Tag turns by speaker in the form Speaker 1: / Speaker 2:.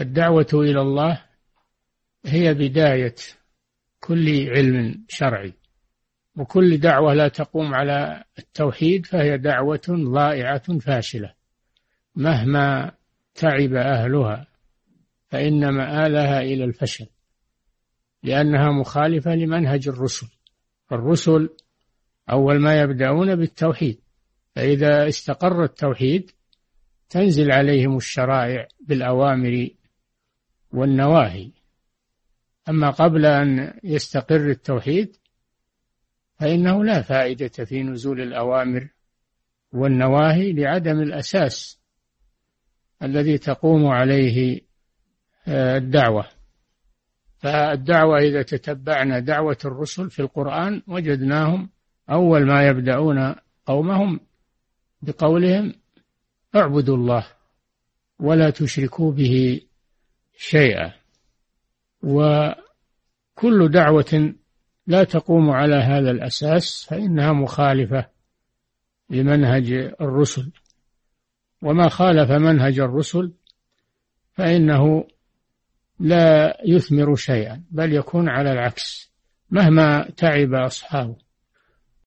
Speaker 1: الدعوة إلى الله هي بداية كل علم شرعي وكل دعوة لا تقوم على التوحيد فهي دعوة ضائعة فاشلة. مهما تعب أهلها فإن مآلها إلى الفشل لأنها مخالفة لمنهج الرسل. الرسل أول ما يبدأون بالتوحيد فإذا استقر التوحيد تنزل عليهم الشرائع بالأوامر والنواهي. أما قبل أن يستقر التوحيد فإنه لا فائدة في نزول الأوامر والنواهي لعدم الأساس الذي تقوم عليه آه، الدعوة. فالدعوة إذا تتبعنا دعوة الرسل في القرآن وجدناهم أول ما يبدأون قومهم بقولهم اعبدوا الله ولا تشركوا به شيئا. وكل دعوة لا تقوم على هذا الأساس فإنها مخالفة لمنهج الرسل. وما خالف منهج الرسل فإنه لا يثمر شيئا بل يكون على العكس مهما تعب أصحابه.